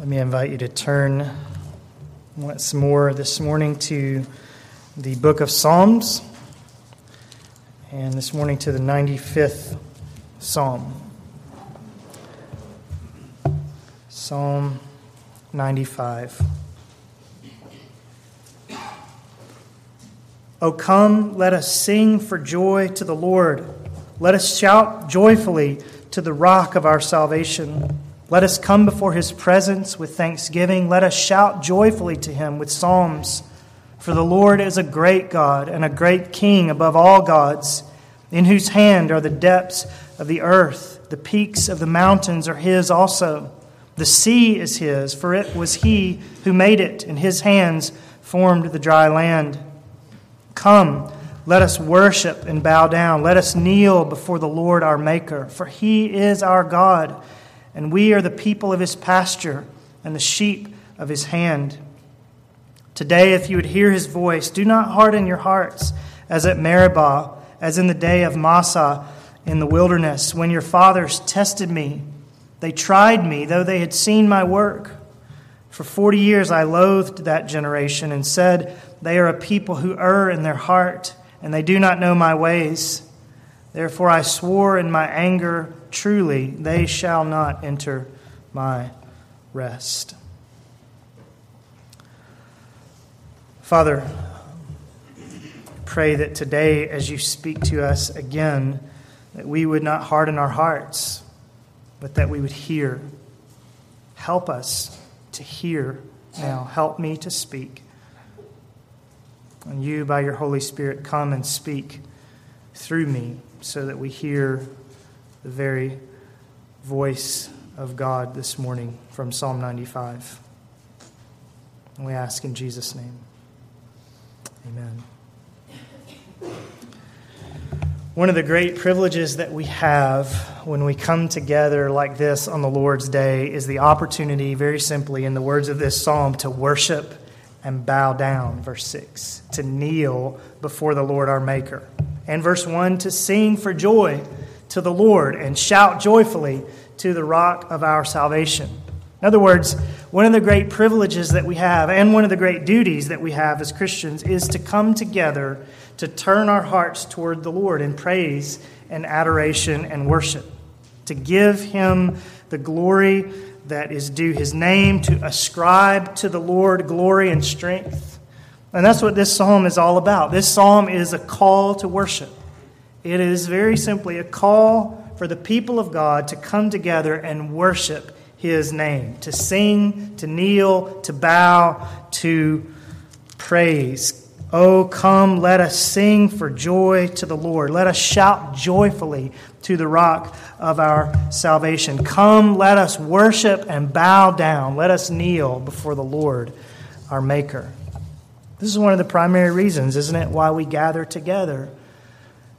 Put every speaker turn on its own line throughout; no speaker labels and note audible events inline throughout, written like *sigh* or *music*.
Let me invite you to turn once more this morning to the book of Psalms, and this morning to the 95th Psalm. Psalm 95. O come, let us sing for joy to the Lord. Let us shout joyfully to the rock of our salvation. Let us come before his presence with thanksgiving. Let us shout joyfully to him with psalms. For the Lord is a great God and a great King above all gods, in whose hand are the depths of the earth. The peaks of the mountains are his also. The sea is his, for it was he who made it, and his hands formed the dry land. Come, let us worship and bow down. Let us kneel before the Lord our Maker, for he is our God and we are the people of his pasture and the sheep of his hand. Today, if you would hear his voice, do not harden your hearts as at Meribah, as in the day of Massah in the wilderness, when your fathers tested me. They tried me, though they had seen my work. For forty years I loathed that generation and said, They are a people who err in their heart, and they do not know my ways. Therefore I swore in my anger, truly, they shall not enter my rest. Father, pray that today, as you speak to us again, that we would not harden our hearts, but that we would hear. Help us to hear now. Help me to speak. And you, by your Holy Spirit, come and speak through me so that we hear the very voice of God this morning from Psalm 95. And we ask in Jesus' name. Amen. One of the great privileges that we have when we come together like this on the Lord's Day is the opportunity, very simply, in the words of this psalm, to worship and bow down, verse 6, to kneel before the Lord our Maker. And verse 1 to sing for joy to the Lord and shout joyfully to the rock of our salvation. In other words, one of the great privileges that we have and one of the great duties that we have as Christians is to come together to turn our hearts toward the Lord in praise and adoration and worship, to give Him the glory that is due His name, to ascribe to the Lord glory and strength and that's what this psalm is all about. This psalm is a call to worship. It is very simply a call for the people of God to come together and worship his name, to sing, to kneel, to bow, to praise. Oh, come, let us sing for joy to the Lord. Let us shout joyfully to the rock of our salvation. Come, let us worship and bow down. Let us kneel before the Lord, our Maker. This is one of the primary reasons, isn't it, why we gather together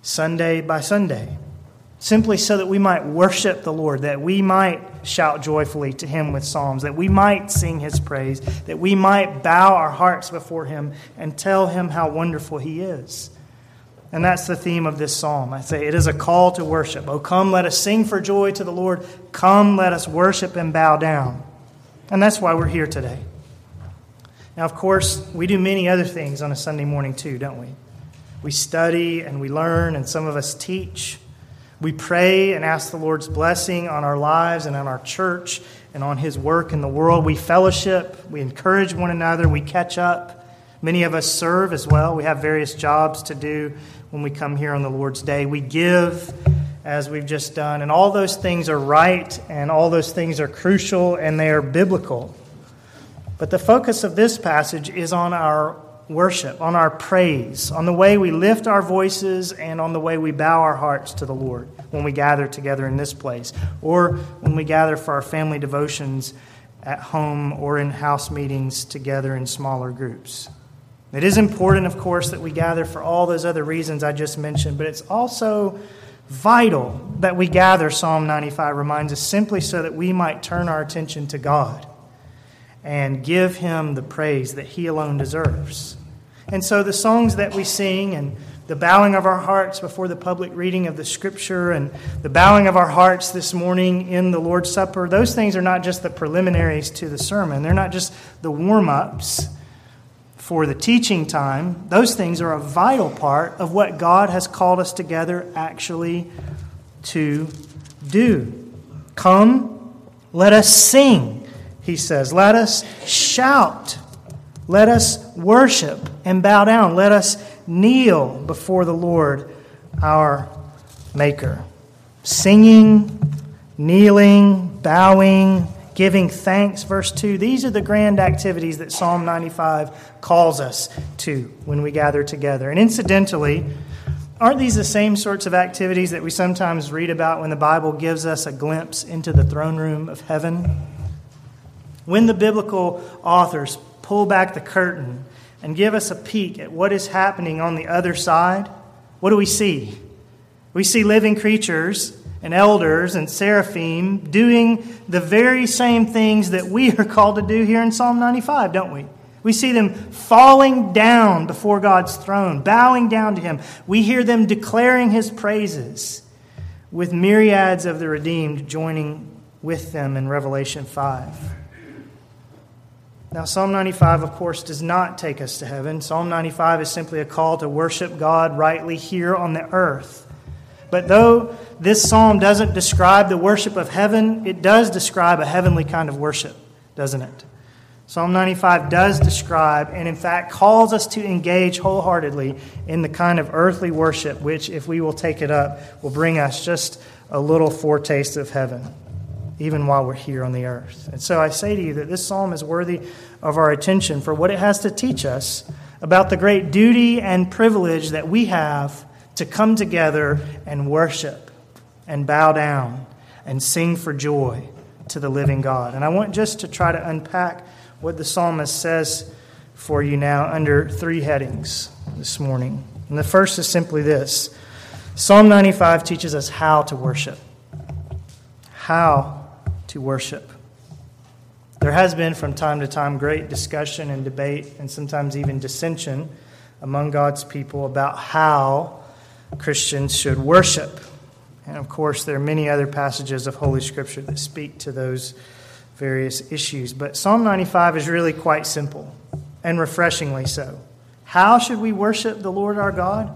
Sunday by Sunday. Simply so that we might worship the Lord, that we might shout joyfully to Him with psalms, that we might sing His praise, that we might bow our hearts before Him and tell Him how wonderful He is. And that's the theme of this psalm. I say it is a call to worship. Oh, come, let us sing for joy to the Lord. Come, let us worship and bow down. And that's why we're here today. Now, of course, we do many other things on a Sunday morning too, don't we? We study and we learn, and some of us teach. We pray and ask the Lord's blessing on our lives and on our church and on His work in the world. We fellowship, we encourage one another, we catch up. Many of us serve as well. We have various jobs to do when we come here on the Lord's Day. We give as we've just done, and all those things are right and all those things are crucial and they are biblical. But the focus of this passage is on our worship, on our praise, on the way we lift our voices, and on the way we bow our hearts to the Lord when we gather together in this place, or when we gather for our family devotions at home or in house meetings together in smaller groups. It is important, of course, that we gather for all those other reasons I just mentioned, but it's also vital that we gather, Psalm 95 reminds us, simply so that we might turn our attention to God and give him the praise that he alone deserves. And so the songs that we sing and the bowing of our hearts before the public reading of the scripture and the bowing of our hearts this morning in the Lord's Supper, those things are not just the preliminaries to the sermon. They're not just the warm ups for the teaching time. Those things are a vital part of what God has called us together actually to do. Come, let us sing, he says. Let us shout. Let us worship and bow down. Let us kneel before the Lord our Maker. Singing, kneeling, bowing, giving thanks. Verse 2 these are the grand activities that Psalm 95 calls us to when we gather together. And incidentally, aren't these the same sorts of activities that we sometimes read about when the Bible gives us a glimpse into the throne room of heaven? When the biblical authors pull back the curtain and give us a peek at what is happening on the other side, what do we see? We see living creatures and elders and seraphim doing the very same things that we are called to do here in Psalm 95, don't we? We see them falling down before God's throne, bowing down to Him. We hear them declaring His praises, with myriads of the redeemed joining with them in Revelation 5. Now, Psalm 95, of course, does not take us to heaven. Psalm 95 is simply a call to worship God rightly here on the earth. But though this psalm doesn't describe the worship of heaven, it does describe a heavenly kind of worship, doesn't it? Psalm 95 does describe and, in fact, calls us to engage wholeheartedly in the kind of earthly worship which, if we will take it up, will bring us just a little foretaste of heaven even while we're here on the earth. And so I say to you that this psalm is worthy of our attention for what it has to teach us about the great duty and privilege that we have to come together and worship and bow down and sing for joy to the living God. And I want just to try to unpack what the psalmist says for you now under three headings this morning. And the first is simply this Psalm 95 teaches us how to worship. How to worship. There has been from time to time great discussion and debate, and sometimes even dissension among God's people about how Christians should worship. And of course, there are many other passages of Holy Scripture that speak to those various issues. But Psalm 95 is really quite simple and refreshingly so. How should we worship the Lord our God?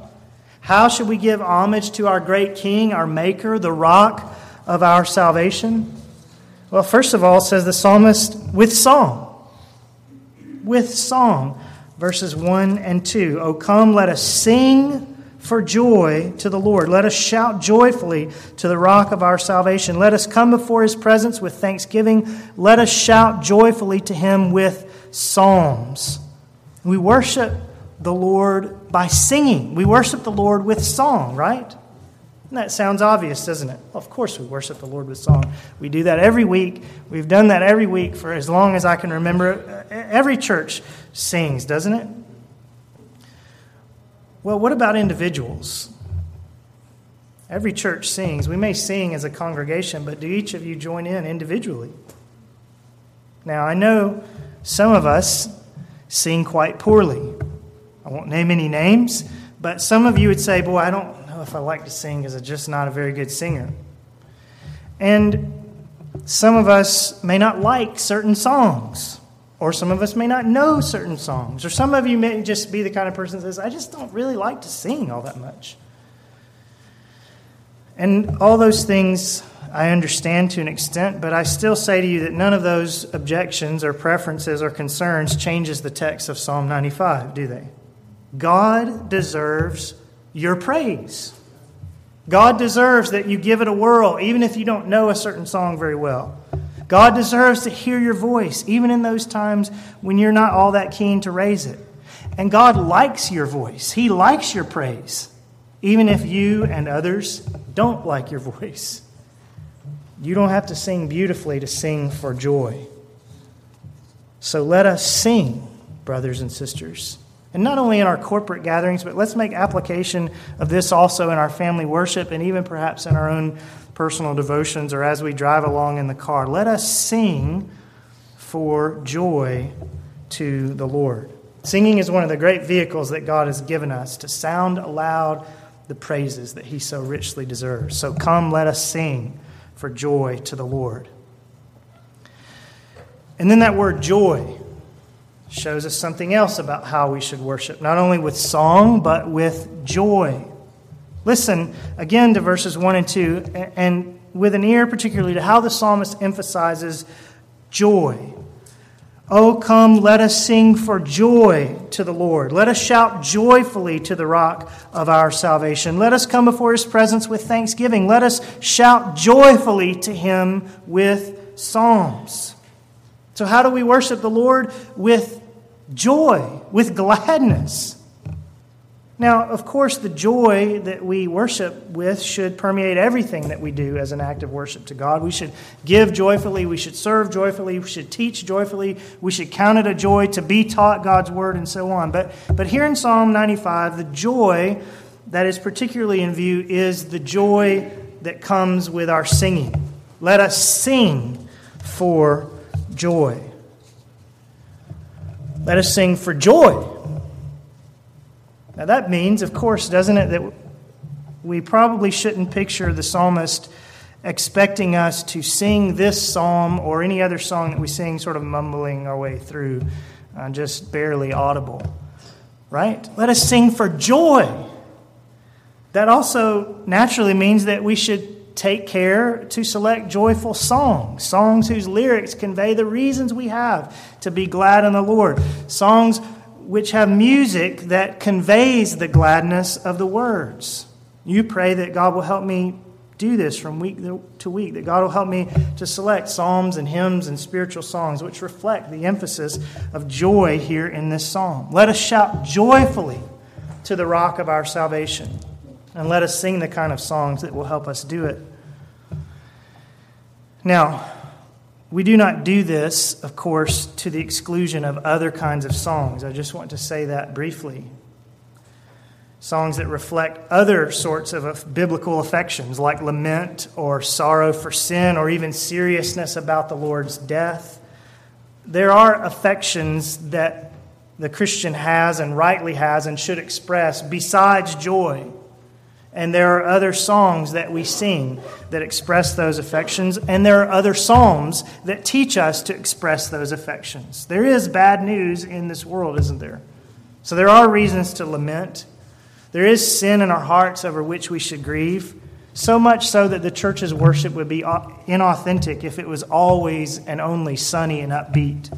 How should we give homage to our great King, our Maker, the rock of our salvation? Well, first of all, says the psalmist, with song. With song. Verses 1 and 2. O come, let us sing for joy to the Lord. Let us shout joyfully to the rock of our salvation. Let us come before his presence with thanksgiving. Let us shout joyfully to him with psalms. We worship the Lord by singing. We worship the Lord with song, right? And that sounds obvious, doesn't it? Of course, we worship the Lord with song. We do that every week. We've done that every week for as long as I can remember. Every church sings, doesn't it? Well, what about individuals? Every church sings. We may sing as a congregation, but do each of you join in individually? Now, I know some of us sing quite poorly. I won't name any names, but some of you would say, Boy, I don't, if I like to sing because I'm just not a very good singer. And some of us may not like certain songs, or some of us may not know certain songs, or some of you may just be the kind of person that says, I just don't really like to sing all that much. And all those things I understand to an extent, but I still say to you that none of those objections or preferences or concerns changes the text of Psalm 95, do they? God deserves your praise. God deserves that you give it a whirl, even if you don't know a certain song very well. God deserves to hear your voice, even in those times when you're not all that keen to raise it. And God likes your voice, He likes your praise, even if you and others don't like your voice. You don't have to sing beautifully to sing for joy. So let us sing, brothers and sisters. And not only in our corporate gatherings, but let's make application of this also in our family worship and even perhaps in our own personal devotions or as we drive along in the car. Let us sing for joy to the Lord. Singing is one of the great vehicles that God has given us to sound aloud the praises that He so richly deserves. So come, let us sing for joy to the Lord. And then that word joy shows us something else about how we should worship, not only with song, but with joy. Listen again to verses 1 and 2, and with an ear particularly to how the psalmist emphasizes joy. Oh, come, let us sing for joy to the Lord. Let us shout joyfully to the rock of our salvation. Let us come before his presence with thanksgiving. Let us shout joyfully to him with psalms. So, how do we worship the Lord? With joy, with gladness. Now, of course, the joy that we worship with should permeate everything that we do as an act of worship to God. We should give joyfully, we should serve joyfully, we should teach joyfully, we should count it a joy to be taught God's word, and so on. But, but here in Psalm 95, the joy that is particularly in view is the joy that comes with our singing. Let us sing for joy. Let us sing for joy. Now, that means, of course, doesn't it, that we probably shouldn't picture the psalmist expecting us to sing this psalm or any other song that we sing, sort of mumbling our way through, uh, just barely audible. Right? Let us sing for joy. That also naturally means that we should take care to select joyful songs, songs whose lyrics convey the reasons we have to be glad in the Lord, songs which have music that conveys the gladness of the words. You pray that God will help me do this from week to week, that God will help me to select psalms and hymns and spiritual songs which reflect the emphasis of joy here in this psalm. Let us shout joyfully to the rock of our salvation, and let us sing the kind of songs that will help us do it. Now, we do not do this, of course, to the exclusion of other kinds of songs. I just want to say that briefly. Songs that reflect other sorts of biblical affections, like lament or sorrow for sin, or even seriousness about the Lord's death. There are affections that the Christian has and rightly has and should express besides joy. And there are other songs that we sing that express those affections, and there are other psalms that teach us to express those affections. There is bad news in this world, isn't there? So there are reasons to lament. There is sin in our hearts over which we should grieve, so much so that the church's worship would be inauthentic if it was always and only sunny and upbeat.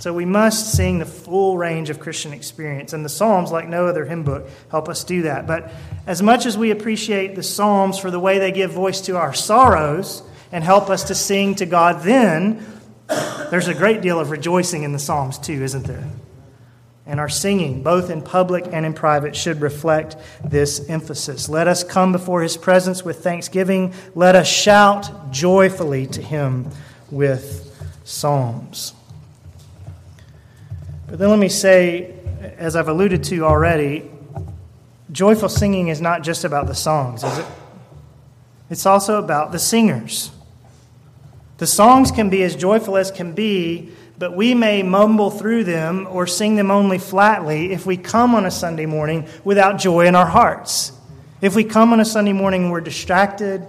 So we must sing the full range of Christian experience. And the Psalms, like no other hymn book, help us do that. But as much as we appreciate the Psalms for the way they give voice to our sorrows and help us to sing to God then, there's a great deal of rejoicing in the Psalms too, isn't there? And our singing, both in public and in private, should reflect this emphasis. Let us come before his presence with thanksgiving. Let us shout joyfully to him with psalms. But then let me say, as I've alluded to already, joyful singing is not just about the songs, is it? It's also about the singers. The songs can be as joyful as can be, but we may mumble through them or sing them only flatly if we come on a Sunday morning without joy in our hearts. If we come on a Sunday morning and we're distracted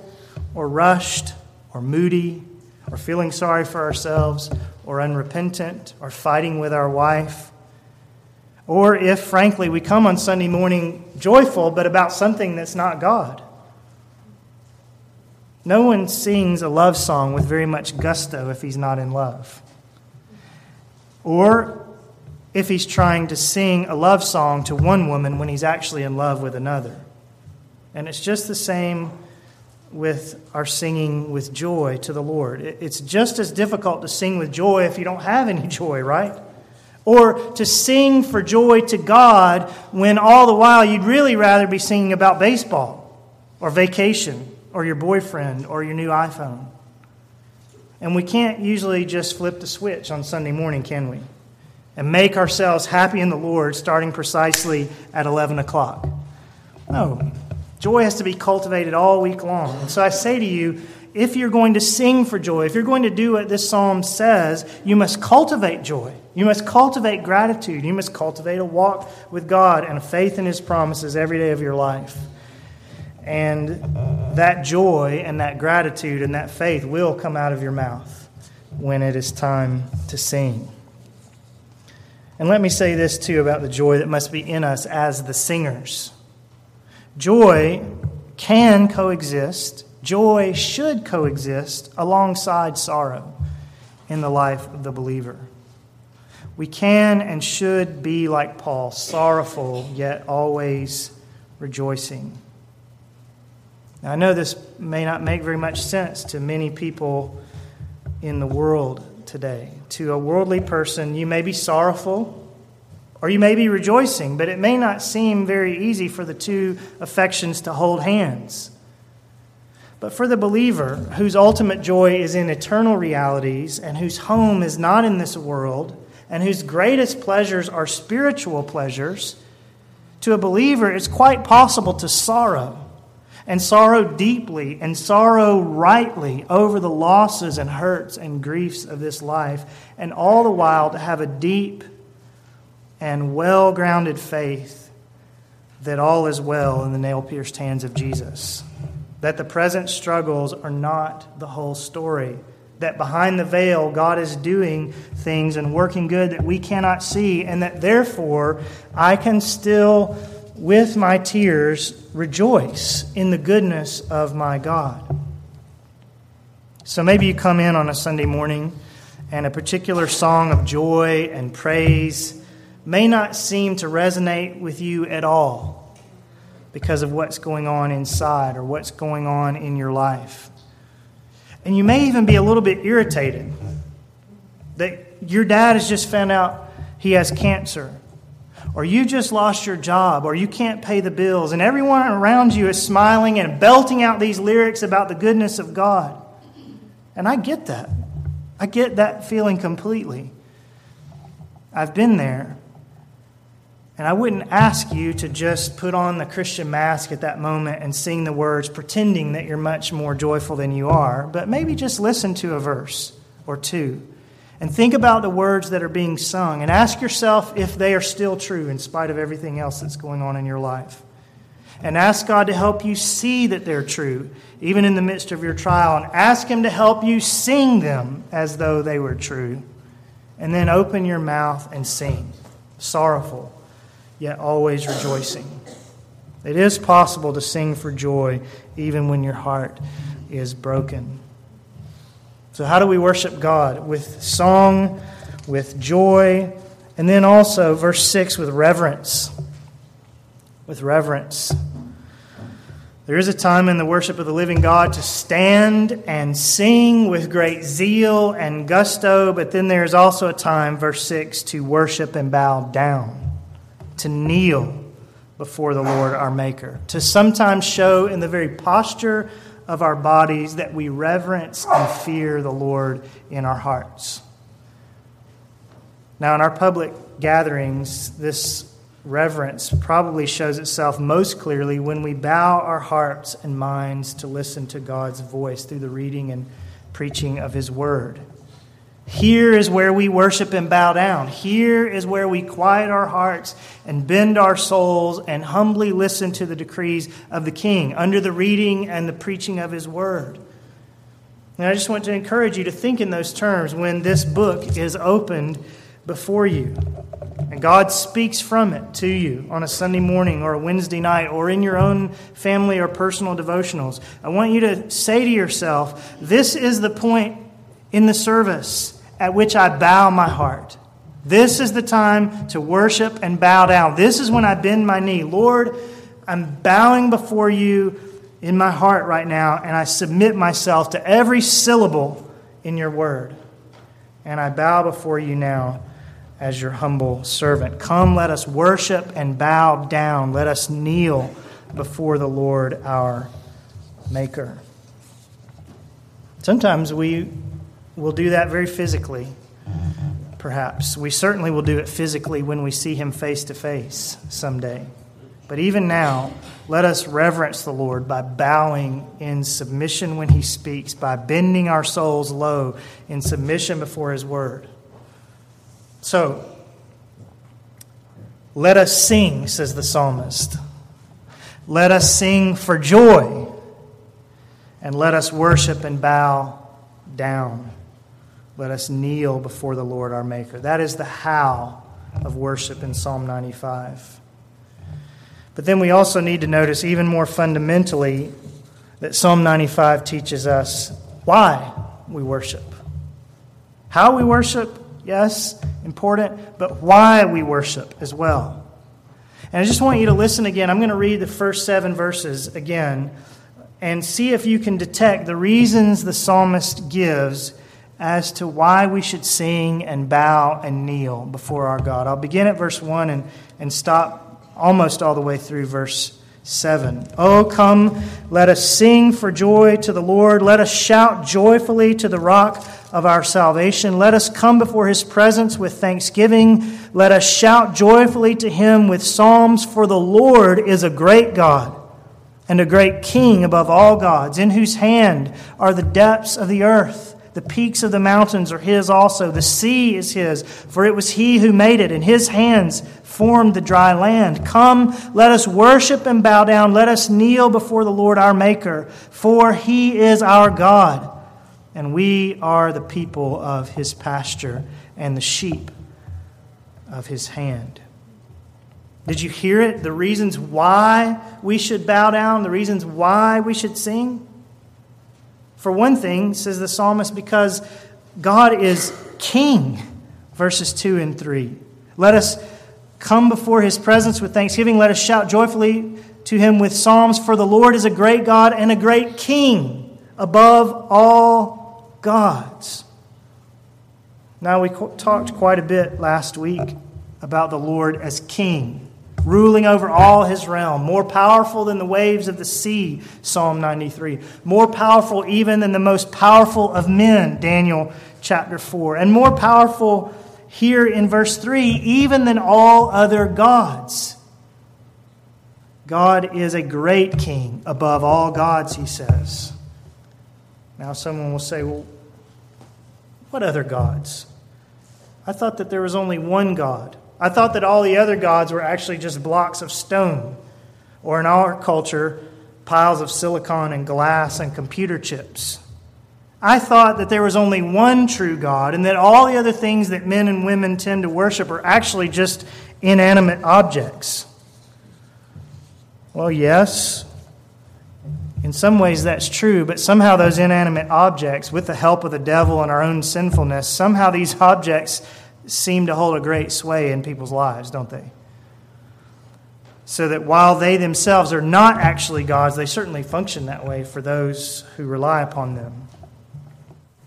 or rushed or moody or feeling sorry for ourselves or unrepentant or fighting with our wife. Or if, frankly, we come on Sunday morning joyful, but about something that's not God. No one sings a love song with very much gusto if he's not in love. Or if he's trying to sing a love song to one woman when he's actually in love with another. And it's just the same with our singing with joy to the Lord. It's just as difficult to sing with joy if you don't have any *laughs* joy, right? Or to sing for joy to God when all the while you'd really rather be singing about baseball or vacation or your boyfriend or your new iPhone. And we can't usually just flip the switch on Sunday morning, can we? And make ourselves happy in the Lord starting precisely at 11 o'clock. No, Joy has to be cultivated all week long. And so I say to you, if you're going to sing for joy, if you're going to do what this psalm says, you must cultivate joy. You must cultivate gratitude. You must cultivate a walk with God and a faith in His promises every day of your life. And that joy and that gratitude and that faith will come out of your mouth when it is time to sing. And let me say this too about the joy that must be in us as the singers. Joy can coexist, joy should coexist alongside sorrow in the life of the believer. We can and should be like Paul, sorrowful, yet always rejoicing. Now, I know this may not make very much sense to many people in the world today. To a worldly person, you may be sorrowful or you may be rejoicing, but it may not seem very easy for the two affections to hold hands. But for the believer, whose ultimate joy is in eternal realities and whose home is not in this world, and whose greatest pleasures are spiritual pleasures, to a believer, it's quite possible to sorrow and sorrow deeply and sorrow rightly over the losses and hurts and griefs of this life, and all the while to have a deep and well grounded faith that all is well in the nail pierced hands of Jesus, that the present struggles are not the whole story. That behind the veil, God is doing things and working good that we cannot see, and that therefore I can still with my tears, rejoice in the goodness of my God. So maybe you come in on a Sunday morning and a particular song of joy and praise may not seem to resonate with you at all because of what's going on inside or what's going on in your life. And you may even be a little bit irritated that your dad has just found out he has cancer or you just lost your job, or you can't pay the bills, and everyone around you is smiling and belting out these lyrics about the goodness of God. And I get that. I get that feeling completely. I've been there. And I wouldn't ask you to just put on the Christian mask at that moment and sing the words, pretending that you're much more joyful than you are, but maybe just listen to a verse or two and think about the words that are being sung and ask yourself if they are still true in spite of everything else that's going on in your life. And ask God to help you see that they're true, even in the midst of your trial. And ask Him to help you sing them as though they were true. And then open your mouth and sing, sorrowful, yet always rejoicing. It is possible to sing for joy even when your heart is broken. So, how do we worship God? With song, with joy, and then also, verse 6, with reverence. With reverence. There is a time in the worship of the living God to stand and sing with great zeal and gusto, but then there is also a time, verse 6, to worship and bow down, to kneel before the Lord our Maker, to sometimes show in the very posture of our bodies that we reverence and fear the Lord in our hearts. Now, in our public gatherings, this reverence probably shows itself most clearly when we bow our hearts and minds to listen to God's voice through the reading and preaching of His Word. Here is where we worship and bow down. Here is where we quiet our hearts and bend our souls and humbly listen to the decrees of the King under the reading and the preaching of His Word. And I just want to encourage you to think in those terms when this book is opened before you. And God speaks from it to you on a Sunday morning or a Wednesday night or in your own family or personal devotionals. I want you to say to yourself, This is the point in the service at which I bow my heart. This is the time to worship and bow down. This is when I bend my knee. Lord, I'm bowing before you in my heart right now, and I submit myself to every syllable in your word. And I bow before you now as your humble servant. Come, let us worship and bow down. Let us kneel before the Lord our Maker. Sometimes we We'll do that very physically, perhaps. We certainly will do it physically when we see him face to face someday. But even now, let us reverence the Lord by bowing in submission when he speaks, by bending our souls low in submission before his word. So, let us sing, says the psalmist. Let us sing for joy, and let us worship and bow down. Let us kneel before the Lord our Maker. That is the how of worship in Psalm 95. But then we also need to notice, even more fundamentally, that Psalm 95 teaches us why we worship. How we worship, yes, important, but why we worship as well. And I just want you to listen again. I'm going to read the first seven verses again and see if you can detect the reasons the psalmist gives as to why we should sing and bow and kneel before our God. I'll begin at verse 1 and, and stop almost all the way through verse 7. Oh, come, let us sing for joy to the Lord. Let us shout joyfully to the rock of our salvation. Let us come before his presence with thanksgiving. Let us shout joyfully to him with psalms, for the Lord is a great God and a great king above all gods, in whose hand are the depths of the earth. The peaks of the mountains are his also. The sea is his, for it was he who made it, and his hands formed the dry land. Come, let us worship and bow down. Let us kneel before the Lord our Maker, for he is our God, and we are the people of his pasture and the sheep of his hand. Did you hear it? The reasons why we should bow down, the reasons why we should sing? For one thing, says the psalmist, because God is king, verses 2 and 3. Let us come before his presence with thanksgiving. Let us shout joyfully to him with psalms, for the Lord is a great God and a great king above all gods. Now, we talked quite a bit last week about the Lord as king ruling over all his realm, more powerful than the waves of the sea, Psalm 93, more powerful even than the most powerful of men, Daniel chapter 4, and more powerful here in verse 3, even than all other gods. God is a great king above all gods, he says. Now, someone will say, well, what other gods? I thought that there was only one God. I thought that all the other gods were actually just blocks of stone, or in our culture, piles of silicon and glass and computer chips. I thought that there was only one true God and that all the other things that men and women tend to worship are actually just inanimate objects. Well, yes, in some ways that's true, but somehow those inanimate objects, with the help of the devil and our own sinfulness, somehow these objects seem to hold a great sway in people's lives, don't they? So that while they themselves are not actually gods, they certainly function that way for those who rely upon them.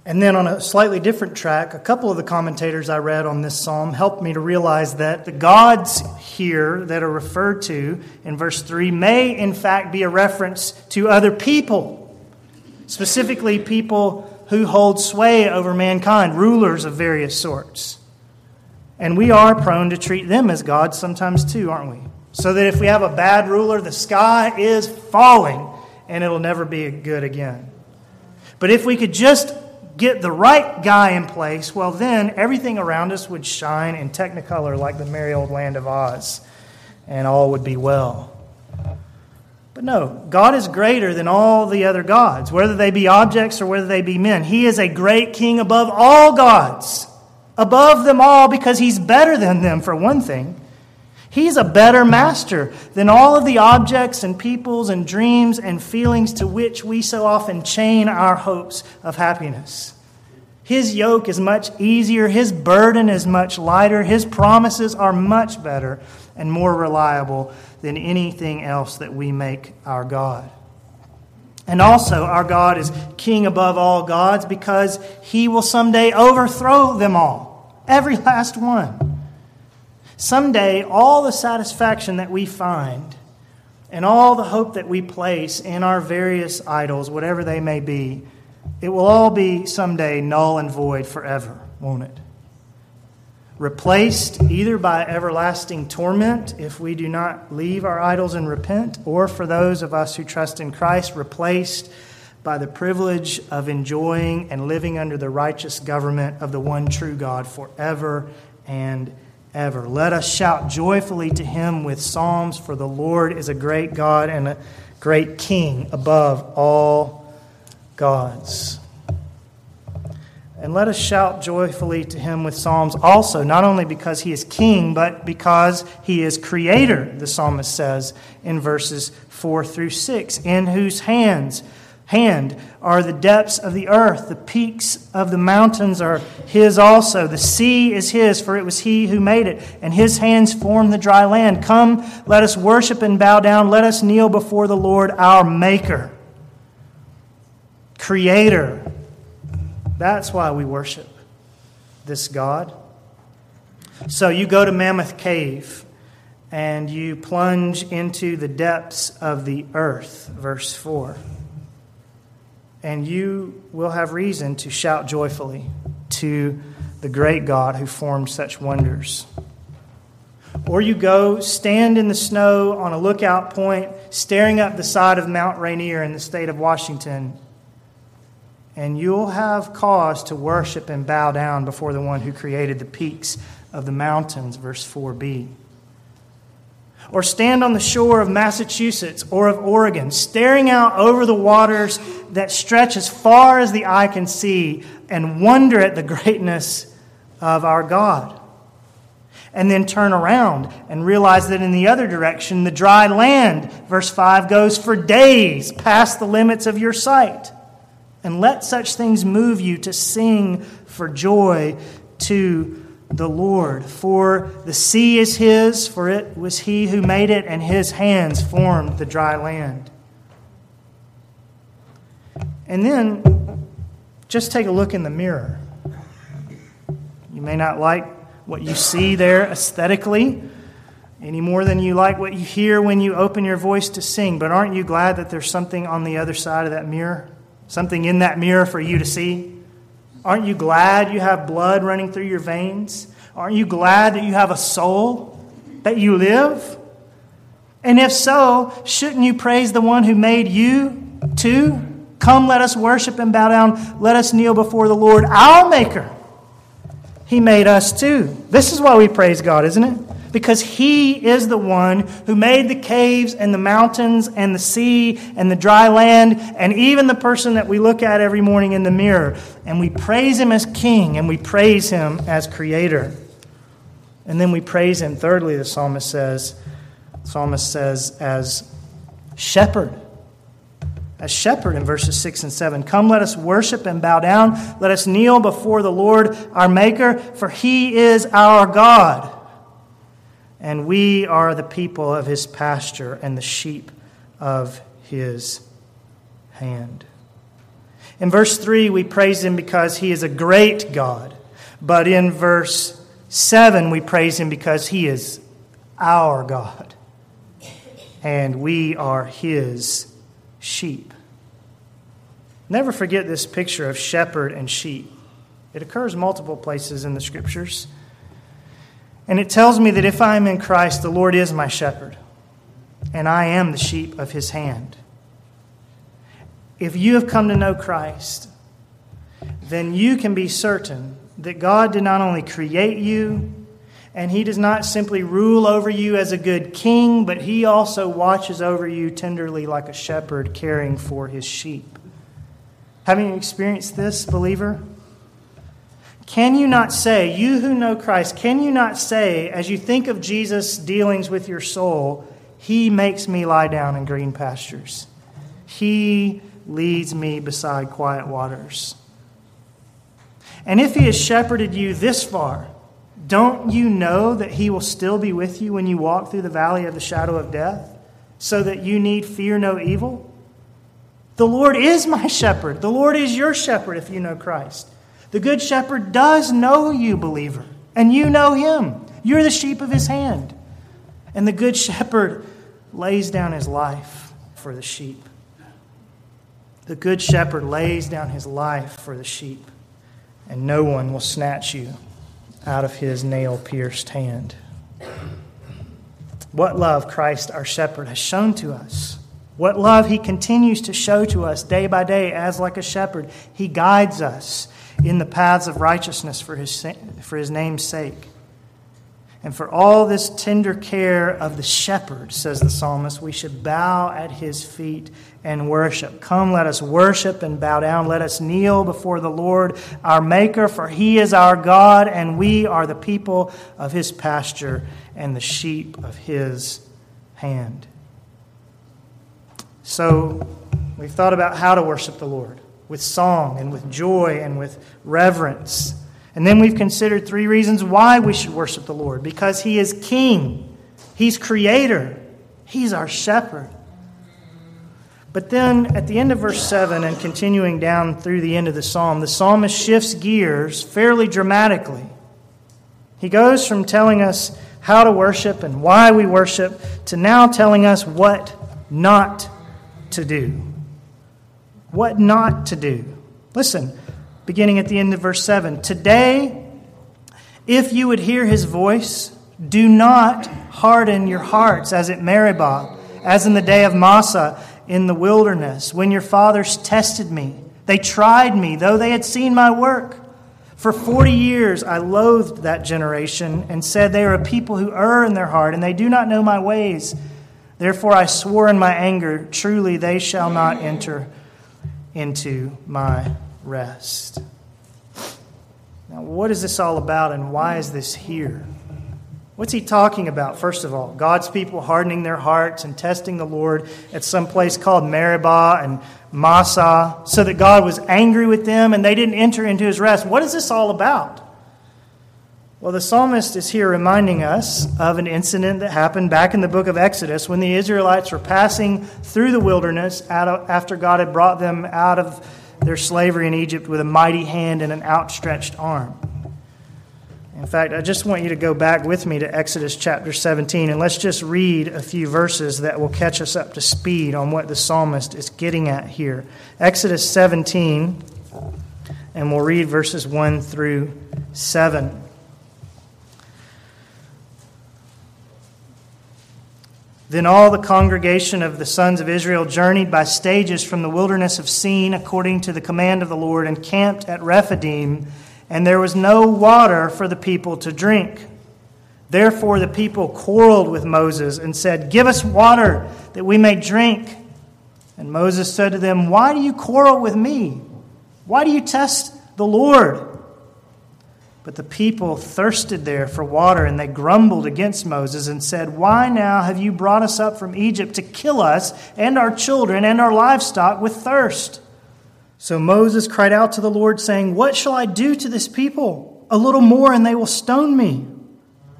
And then on a slightly different track, a couple of the commentators I read on this psalm helped me to realize that the gods here that are referred to in verse 3 may, in fact, be a reference to other people, specifically people who hold sway over mankind, rulers of various sorts. And we are prone to treat them as gods sometimes too, aren't we? So that if we have a bad ruler, the sky is falling and it'll never be good again. But if we could just get the right guy in place, well, then everything around us would shine in technicolor like the merry old land of Oz, and all would be well. But no, God is greater than all the other gods, whether they be objects or whether they be men. He is a great king above all gods above them all because he's better than them, for one thing. He's a better master than all of the objects and peoples and dreams and feelings to which we so often chain our hopes of happiness. His yoke is much easier, his burden is much lighter, his promises are much better and more reliable than anything else that we make our God. And also, our God is king above all gods because he will someday overthrow them all, every last one. Someday, all the satisfaction that we find and all the hope that we place in our various idols, whatever they may be, it will all be someday null and void forever, won't it? Replaced either by everlasting torment if we do not leave our idols and repent, or for those of us who trust in Christ, replaced by the privilege of enjoying and living under the righteous government of the one true God forever and ever. Let us shout joyfully to him with psalms, for the Lord is a great God and a great King above all gods. And let us shout joyfully to him with psalms also, not only because he is king, but because he is creator, the psalmist says in verses 4 through 6, in whose hands hand are the depths of the earth, the peaks of the mountains are his also. The sea is his, for it was he who made it, and his hands formed the dry land. Come, let us worship and bow down. Let us kneel before the Lord our Maker, Creator that's why we worship this God. So you go to Mammoth Cave and you plunge into the depths of the earth, verse 4. And you will have reason to shout joyfully to the great God who formed such wonders. Or you go stand in the snow on a lookout point, staring up the side of Mount Rainier in the state of Washington, and you'll have cause to worship and bow down before the one who created the peaks of the mountains, verse 4b. Or stand on the shore of Massachusetts or of Oregon, staring out over the waters that stretch as far as the eye can see, and wonder at the greatness of our God. And then turn around and realize that in the other direction, the dry land, verse 5, goes for days past the limits of your sight. And let such things move you to sing for joy to the Lord. For the sea is his, for it was he who made it, and his hands formed the dry land. And then just take a look in the mirror. You may not like what you see there aesthetically any more than you like what you hear when you open your voice to sing, but aren't you glad that there's something on the other side of that mirror? Something in that mirror for you to see? Aren't you glad you have blood running through your veins? Aren't you glad that you have a soul, that you live? And if so, shouldn't you praise the one who made you too? Come, let us worship and bow down. Let us kneel before the Lord, our Maker. He made us too. This is why we praise God, isn't it? Because He is the one who made the caves and the mountains and the sea and the dry land and even the person that we look at every morning in the mirror. And we praise Him as King and we praise Him as Creator. And then we praise Him, thirdly, the psalmist says, psalmist says, as Shepherd as shepherd in verses 6 and 7. Come, let us worship and bow down. Let us kneel before the Lord our Maker, for he is our God and we are the people of his pasture and the sheep of his hand. In verse 3, we praise him because he is a great God. But in verse 7, we praise him because he is our God. And we are his sheep. Never forget this picture of shepherd and sheep. It occurs multiple places in the scriptures. And it tells me that if I am in Christ, the Lord is my shepherd, and I am the sheep of his hand. If you have come to know Christ, then you can be certain that God did not only create you, and he does not simply rule over you as a good king, but he also watches over you tenderly like a shepherd caring for his sheep. Having experienced this, believer? Can you not say, you who know Christ, can you not say, as you think of Jesus' dealings with your soul, He makes me lie down in green pastures? He leads me beside quiet waters. And if He has shepherded you this far, don't you know that He will still be with you when you walk through the valley of the shadow of death, so that you need fear no evil? The Lord is my shepherd. The Lord is your shepherd if you know Christ. The Good Shepherd does know you, believer, and you know him. You're the sheep of his hand. And the Good Shepherd lays down his life for the sheep. The Good Shepherd lays down his life for the sheep, and no one will snatch you out of his nail pierced hand. What love Christ, our shepherd, has shown to us. What love he continues to show to us day by day as like a shepherd. He guides us in the paths of righteousness for his, for his name's sake. And for all this tender care of the shepherd, says the psalmist, we should bow at his feet and worship. Come, let us worship and bow down. Let us kneel before the Lord, our Maker, for he is our God, and we are the people of his pasture and the sheep of his hand. So, we've thought about how to worship the Lord with song and with joy and with reverence. And then we've considered three reasons why we should worship the Lord because He is King, He's Creator, He's our shepherd. But then at the end of verse 7 and continuing down through the end of the psalm, the psalmist shifts gears fairly dramatically. He goes from telling us how to worship and why we worship to now telling us what not to do. What not to do. Listen, beginning at the end of verse 7. Today, if you would hear his voice, do not harden your hearts as at Meribah, as in the day of Massah in the wilderness, when your fathers tested me. They tried me, though they had seen my work. For 40 years I loathed that generation and said, They are a people who err in their heart, and they do not know my ways. Therefore I swore in my anger, Truly they shall not enter into my rest. Now, what is this all about and why is this here? What's he talking about, first of all? God's people hardening their hearts and testing the Lord at some place called Meribah and Massah, so that God was angry with them and they didn't enter into his rest. What is this all about? Well, the psalmist is here reminding us of an incident that happened back in the book of Exodus when the Israelites were passing through the wilderness after God had brought them out of their slavery in Egypt with a mighty hand and an outstretched arm. In fact, I just want you to go back with me to Exodus chapter 17 and let's just read a few verses that will catch us up to speed on what the psalmist is getting at here. Exodus 17, and we'll read verses 1 through 7. Then all the congregation of the sons of Israel journeyed by stages from the wilderness of Sin according to the command of the Lord and camped at Rephidim, and there was no water for the people to drink. Therefore the people quarreled with Moses and said, Give us water that we may drink. And Moses said to them, Why do you quarrel with me? Why do you test the Lord? But the people thirsted there for water, and they grumbled against Moses and said, Why now have you brought us up from Egypt to kill us and our children and our livestock with thirst? So Moses cried out to the Lord, saying, What shall I do to this people? A little more, and they will stone me.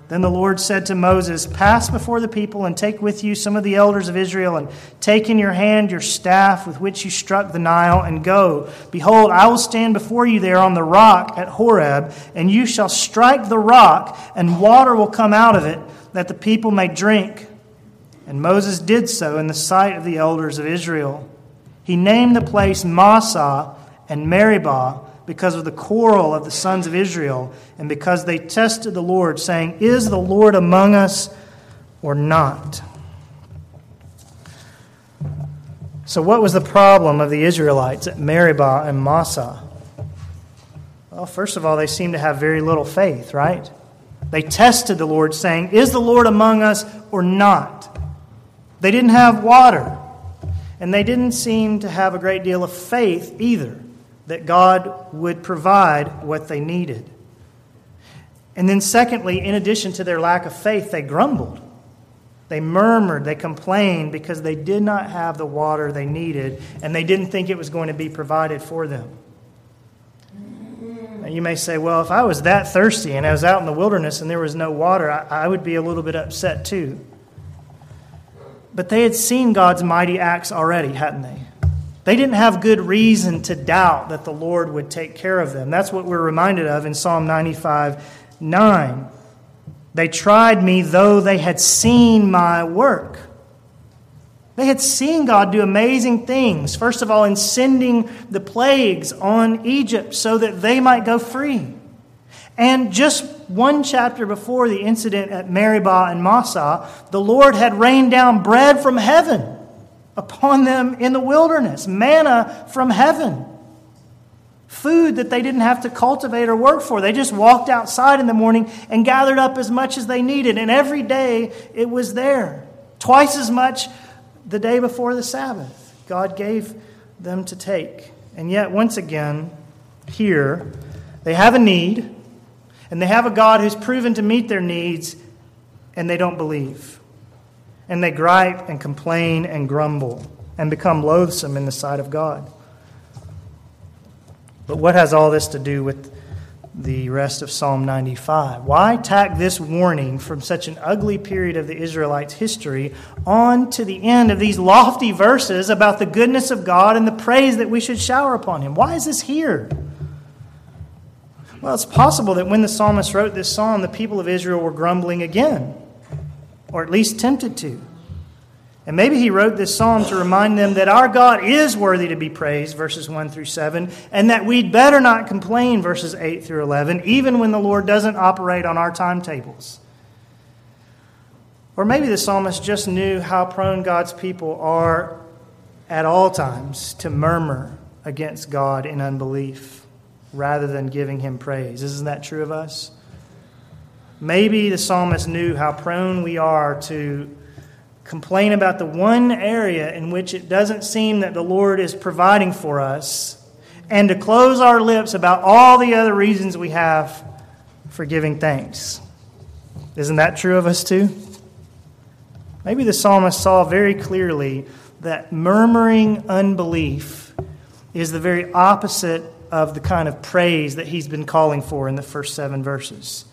Then the Lord said to Moses, Pass before the people and take with you some of the elders of Israel, and take in your hand your staff with which you struck the Nile, and go. Behold, I will stand before you there on the rock at Horeb, and you shall strike the rock, and water will come out of it, that the people may drink. And Moses did so in the sight of the elders of Israel. He named the place Massah and Meribah because of the quarrel of the sons of Israel, and because they tested the Lord, saying, Is the Lord among us or not? So, what was the problem of the Israelites at Meribah and Massah? Well, first of all, they seemed to have very little faith, right? They tested the Lord, saying, Is the Lord among us or not? They didn't have water, and they didn't seem to have a great deal of faith either that God would provide what they needed. And then, secondly, in addition to their lack of faith, they grumbled. They murmured, they complained because they did not have the water they needed and they didn't think it was going to be provided for them. Now, you may say, well, if I was that thirsty and I was out in the wilderness and there was no water, I, I would be a little bit upset too. But they had seen God's mighty acts already, hadn't they? They didn't have good reason to doubt that the Lord would take care of them. That's what we're reminded of in Psalm 95 9. They tried me though they had seen my work. They had seen God do amazing things. First of all, in sending the plagues on Egypt so that they might go free. And just one chapter before the incident at Meribah and Massah, the Lord had rained down bread from heaven upon them in the wilderness, manna from heaven. Food that they didn't have to cultivate or work for. They just walked outside in the morning and gathered up as much as they needed. And every day it was there. Twice as much the day before the Sabbath. God gave them to take. And yet, once again, here, they have a need, and they have a God who's proven to meet their needs, and they don't believe. And they gripe and complain and grumble and become loathsome in the sight of God. But what has all this to do with the rest of Psalm 95. Why tack this warning from such an ugly period of the Israelites' history on to the end of these lofty verses about the goodness of God and the praise that we should shower upon Him? Why is this here? Well, it's possible that when the psalmist wrote this psalm, the people of Israel were grumbling again, or at least tempted to. And maybe he wrote this psalm to remind them that our God is worthy to be praised, verses 1 through 7, and that we'd better not complain, verses 8 through 11, even when the Lord doesn't operate on our timetables. Or maybe the psalmist just knew how prone God's people are at all times to murmur against God in unbelief rather than giving him praise. Isn't that true of us? Maybe the psalmist knew how prone we are to complain about the one area in which it doesn't seem that the Lord is providing for us, and to close our lips about all the other reasons we have for giving thanks. Isn't that true of us too? Maybe the psalmist saw very clearly that murmuring unbelief is the very opposite of the kind of praise that he's been calling for in the first seven verses.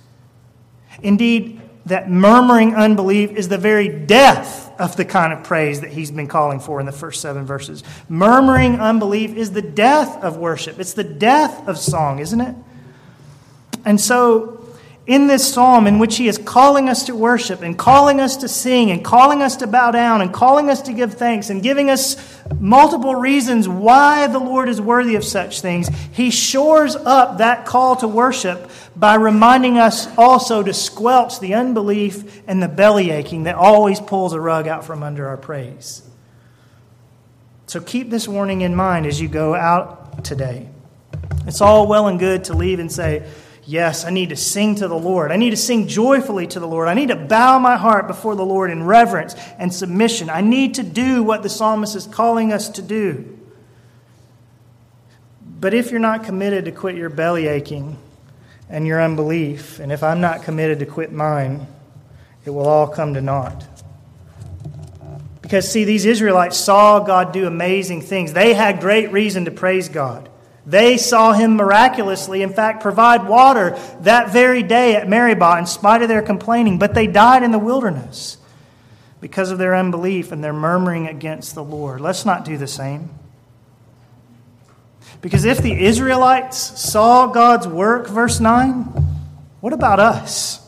Indeed, that murmuring unbelief is the very death of the kind of praise that he's been calling for in the first seven verses. Murmuring unbelief is the death of worship, it's the death of song, isn't it? And so in this psalm in which he is calling us to worship and calling us to sing and calling us to bow down and calling us to give thanks and giving us multiple reasons why the Lord is worthy of such things, he shores up that call to worship by reminding us also to squelch the unbelief and the belly aching that always pulls a rug out from under our praise. So keep this warning in mind as you go out today. It's all well and good to leave and say, Yes, I need to sing to the Lord. I need to sing joyfully to the Lord. I need to bow my heart before the Lord in reverence and submission. I need to do what the psalmist is calling us to do. But if you're not committed to quit your belly aching and your unbelief, and if I'm not committed to quit mine, it will all come to naught. Because, see, these Israelites saw God do amazing things. They had great reason to praise God. They saw him miraculously, in fact, provide water that very day at Meribah in spite of their complaining, but they died in the wilderness because of their unbelief and their murmuring against the Lord. Let's not do the same. Because if the Israelites saw God's work, verse 9, what about us?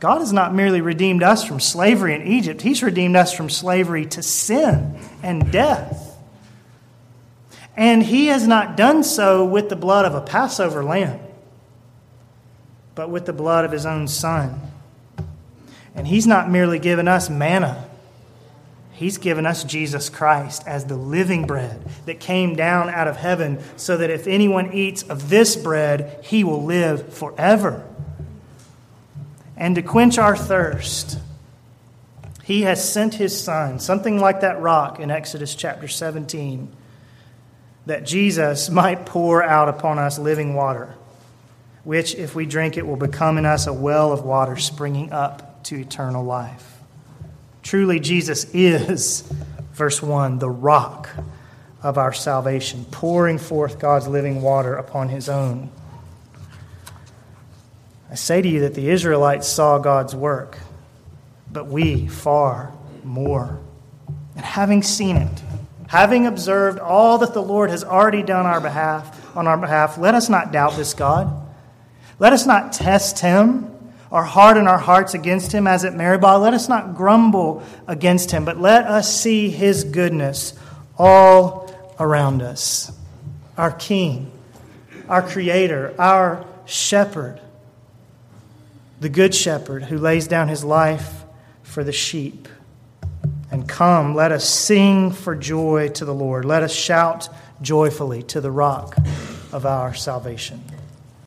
God has not merely redeemed us from slavery in Egypt, He's redeemed us from slavery to sin and death. And he has not done so with the blood of a Passover lamb, but with the blood of his own son. And he's not merely given us manna, he's given us Jesus Christ as the living bread that came down out of heaven, so that if anyone eats of this bread, he will live forever. And to quench our thirst, he has sent his son, something like that rock in Exodus chapter 17 that Jesus might pour out upon us living water, which, if we drink it, will become in us a well of water springing up to eternal life. Truly, Jesus is, verse 1, the rock of our salvation, pouring forth God's living water upon his own. I say to you that the Israelites saw God's work, but we far more. And having seen it, Having observed all that the Lord has already done our behalf, on our behalf, let us not doubt this God. Let us not test him or harden our hearts against him as at Meribah. Let us not grumble against him, but let us see his goodness all around us. Our King, our Creator, our shepherd, the good shepherd who lays down his life for the sheep. And come, let us sing for joy to the Lord. Let us shout joyfully to the rock of our salvation.